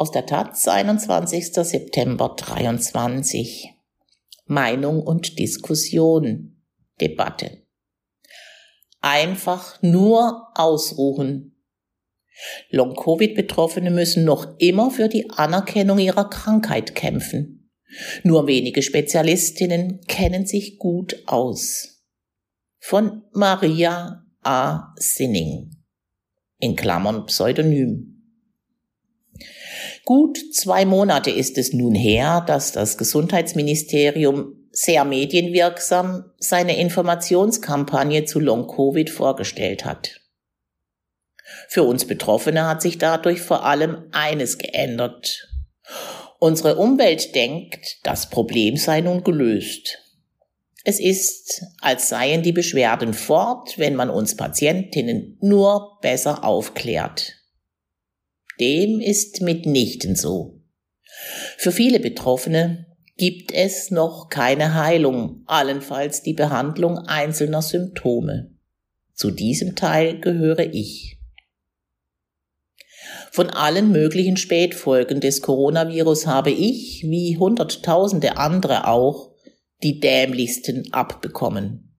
Aus der Taz, 21. September 23. Meinung und Diskussion. Debatte. Einfach nur ausruhen. Long-Covid-Betroffene müssen noch immer für die Anerkennung ihrer Krankheit kämpfen. Nur wenige Spezialistinnen kennen sich gut aus. Von Maria A. Sinning. In Klammern Pseudonym. Gut zwei Monate ist es nun her, dass das Gesundheitsministerium sehr medienwirksam seine Informationskampagne zu Long-Covid vorgestellt hat. Für uns Betroffene hat sich dadurch vor allem eines geändert. Unsere Umwelt denkt, das Problem sei nun gelöst. Es ist, als seien die Beschwerden fort, wenn man uns Patientinnen nur besser aufklärt. Dem ist mitnichten so. Für viele Betroffene gibt es noch keine Heilung, allenfalls die Behandlung einzelner Symptome. Zu diesem Teil gehöre ich. Von allen möglichen Spätfolgen des Coronavirus habe ich, wie Hunderttausende andere auch, die dämlichsten abbekommen.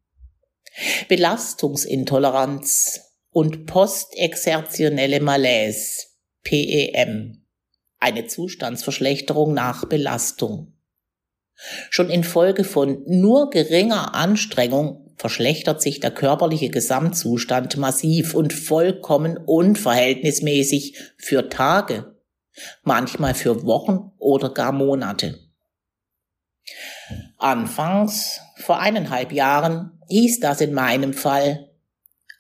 Belastungsintoleranz und postexertionelle Malaise PEM, eine Zustandsverschlechterung nach Belastung. Schon infolge von nur geringer Anstrengung verschlechtert sich der körperliche Gesamtzustand massiv und vollkommen unverhältnismäßig für Tage, manchmal für Wochen oder gar Monate. Anfangs, vor eineinhalb Jahren, hieß das in meinem Fall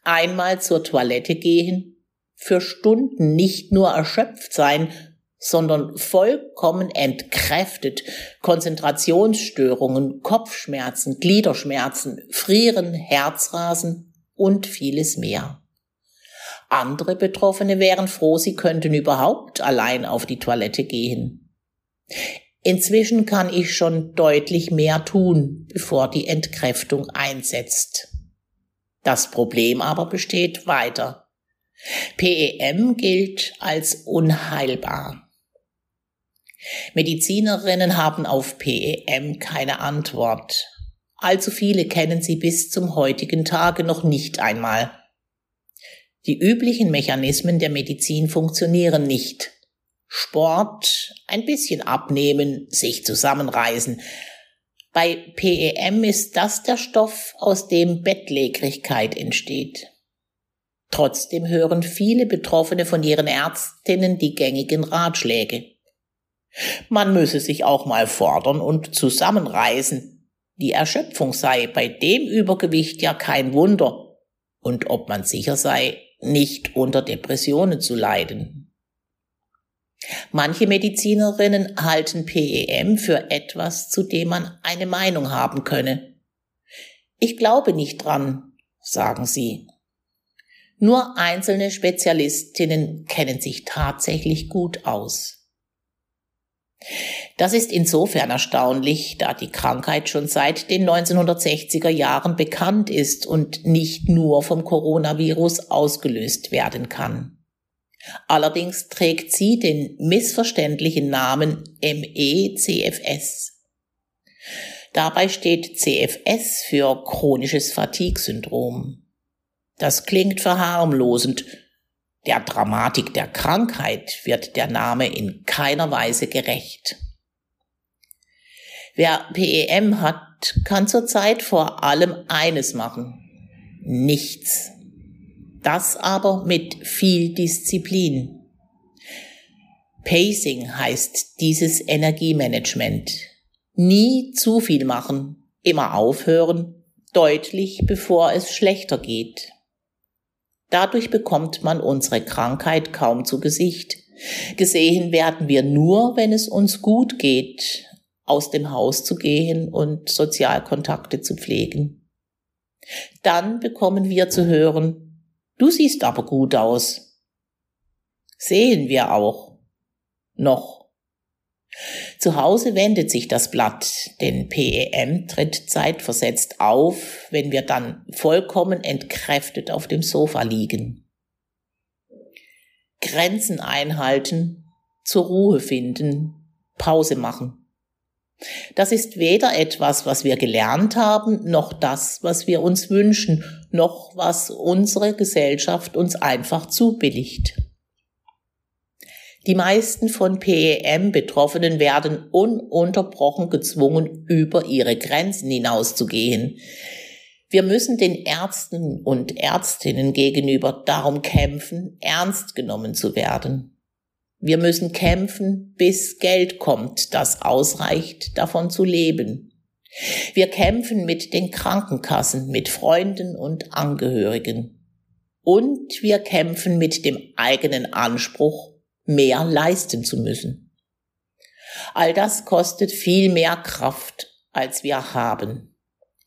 einmal zur Toilette gehen für Stunden nicht nur erschöpft sein, sondern vollkommen entkräftet, Konzentrationsstörungen, Kopfschmerzen, Gliederschmerzen, Frieren, Herzrasen und vieles mehr. Andere Betroffene wären froh, sie könnten überhaupt allein auf die Toilette gehen. Inzwischen kann ich schon deutlich mehr tun, bevor die Entkräftung einsetzt. Das Problem aber besteht weiter. PEM gilt als unheilbar. Medizinerinnen haben auf PEM keine Antwort. Allzu viele kennen sie bis zum heutigen Tage noch nicht einmal. Die üblichen Mechanismen der Medizin funktionieren nicht. Sport, ein bisschen abnehmen, sich zusammenreißen. Bei PEM ist das der Stoff, aus dem Bettlägerigkeit entsteht. Trotzdem hören viele Betroffene von ihren Ärztinnen die gängigen Ratschläge. Man müsse sich auch mal fordern und zusammenreißen. Die Erschöpfung sei bei dem Übergewicht ja kein Wunder. Und ob man sicher sei, nicht unter Depressionen zu leiden. Manche Medizinerinnen halten PEM für etwas, zu dem man eine Meinung haben könne. Ich glaube nicht dran, sagen sie nur einzelne Spezialistinnen kennen sich tatsächlich gut aus. Das ist insofern erstaunlich, da die Krankheit schon seit den 1960er Jahren bekannt ist und nicht nur vom Coronavirus ausgelöst werden kann. Allerdings trägt sie den missverständlichen Namen ME-CFS. Dabei steht CFS für chronisches Fatigue-Syndrom. Das klingt verharmlosend. Der Dramatik der Krankheit wird der Name in keiner Weise gerecht. Wer PEM hat, kann zurzeit vor allem eines machen. Nichts. Das aber mit viel Disziplin. Pacing heißt dieses Energiemanagement. Nie zu viel machen, immer aufhören, deutlich bevor es schlechter geht. Dadurch bekommt man unsere Krankheit kaum zu Gesicht. Gesehen werden wir nur, wenn es uns gut geht, aus dem Haus zu gehen und Sozialkontakte zu pflegen. Dann bekommen wir zu hören, du siehst aber gut aus. Sehen wir auch. Noch. Zu Hause wendet sich das Blatt, denn PEM tritt zeitversetzt auf, wenn wir dann vollkommen entkräftet auf dem Sofa liegen. Grenzen einhalten, zur Ruhe finden, Pause machen. Das ist weder etwas, was wir gelernt haben, noch das, was wir uns wünschen, noch was unsere Gesellschaft uns einfach zubilligt. Die meisten von PEM Betroffenen werden ununterbrochen gezwungen, über ihre Grenzen hinauszugehen. Wir müssen den Ärzten und Ärztinnen gegenüber darum kämpfen, ernst genommen zu werden. Wir müssen kämpfen, bis Geld kommt, das ausreicht, davon zu leben. Wir kämpfen mit den Krankenkassen, mit Freunden und Angehörigen. Und wir kämpfen mit dem eigenen Anspruch, mehr leisten zu müssen. All das kostet viel mehr Kraft, als wir haben.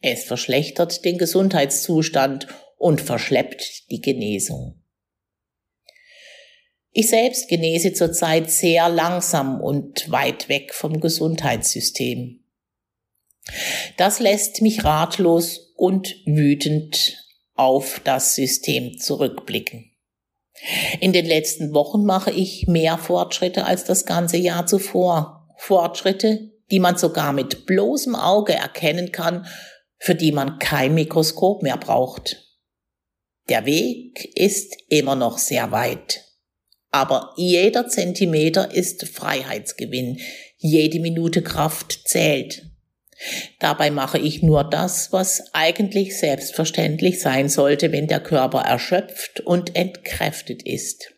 Es verschlechtert den Gesundheitszustand und verschleppt die Genesung. Ich selbst genese zurzeit sehr langsam und weit weg vom Gesundheitssystem. Das lässt mich ratlos und wütend auf das System zurückblicken. In den letzten Wochen mache ich mehr Fortschritte als das ganze Jahr zuvor. Fortschritte, die man sogar mit bloßem Auge erkennen kann für die man kein Mikroskop mehr braucht. Der Weg ist immer noch sehr weit. Aber jeder Zentimeter ist Freiheitsgewinn. Jede Minute Kraft zählt. Dabei mache ich nur das, was eigentlich selbstverständlich sein sollte, wenn der Körper erschöpft und entkräftet ist.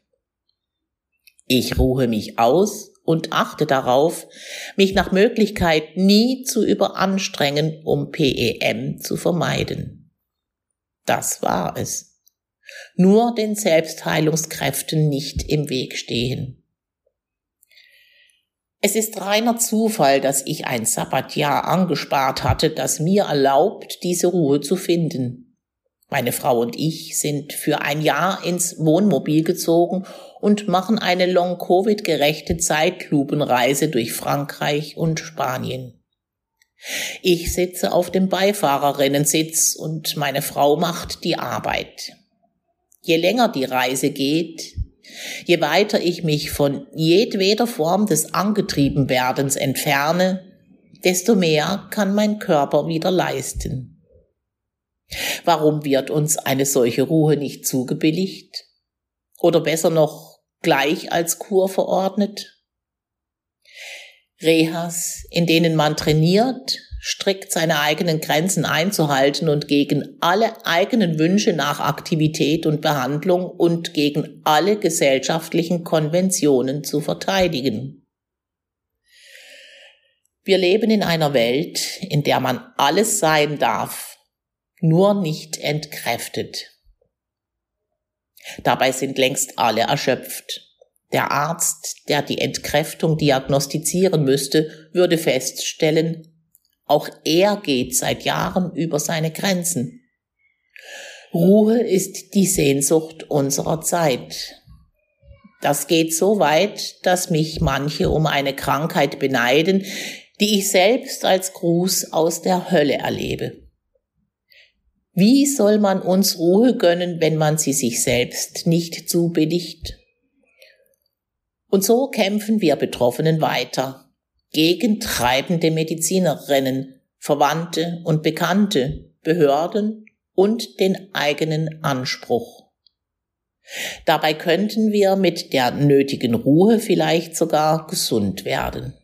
Ich ruhe mich aus und achte darauf, mich nach Möglichkeit nie zu überanstrengen, um PEM zu vermeiden. Das war es. Nur den Selbstheilungskräften nicht im Weg stehen. Es ist reiner Zufall, dass ich ein Sabbatjahr angespart hatte, das mir erlaubt, diese Ruhe zu finden. Meine Frau und ich sind für ein Jahr ins Wohnmobil gezogen und machen eine Long-Covid-gerechte Zeitlupenreise durch Frankreich und Spanien. Ich sitze auf dem Beifahrerinnensitz und meine Frau macht die Arbeit. Je länger die Reise geht, je weiter ich mich von jedweder Form des Angetriebenwerdens entferne, desto mehr kann mein Körper wieder leisten. Warum wird uns eine solche Ruhe nicht zugebilligt? Oder besser noch gleich als Kur verordnet? Rehas, in denen man trainiert, strikt seine eigenen Grenzen einzuhalten und gegen alle eigenen Wünsche nach Aktivität und Behandlung und gegen alle gesellschaftlichen Konventionen zu verteidigen. Wir leben in einer Welt, in der man alles sein darf, nur nicht entkräftet. Dabei sind längst alle erschöpft. Der Arzt, der die Entkräftung diagnostizieren müsste, würde feststellen, auch er geht seit Jahren über seine Grenzen. Ruhe ist die Sehnsucht unserer Zeit. Das geht so weit, dass mich manche um eine Krankheit beneiden, die ich selbst als Gruß aus der Hölle erlebe. Wie soll man uns Ruhe gönnen, wenn man sie sich selbst nicht zubilligt? Und so kämpfen wir Betroffenen weiter gegen treibende Medizinerinnen, Verwandte und Bekannte, Behörden und den eigenen Anspruch. Dabei könnten wir mit der nötigen Ruhe vielleicht sogar gesund werden.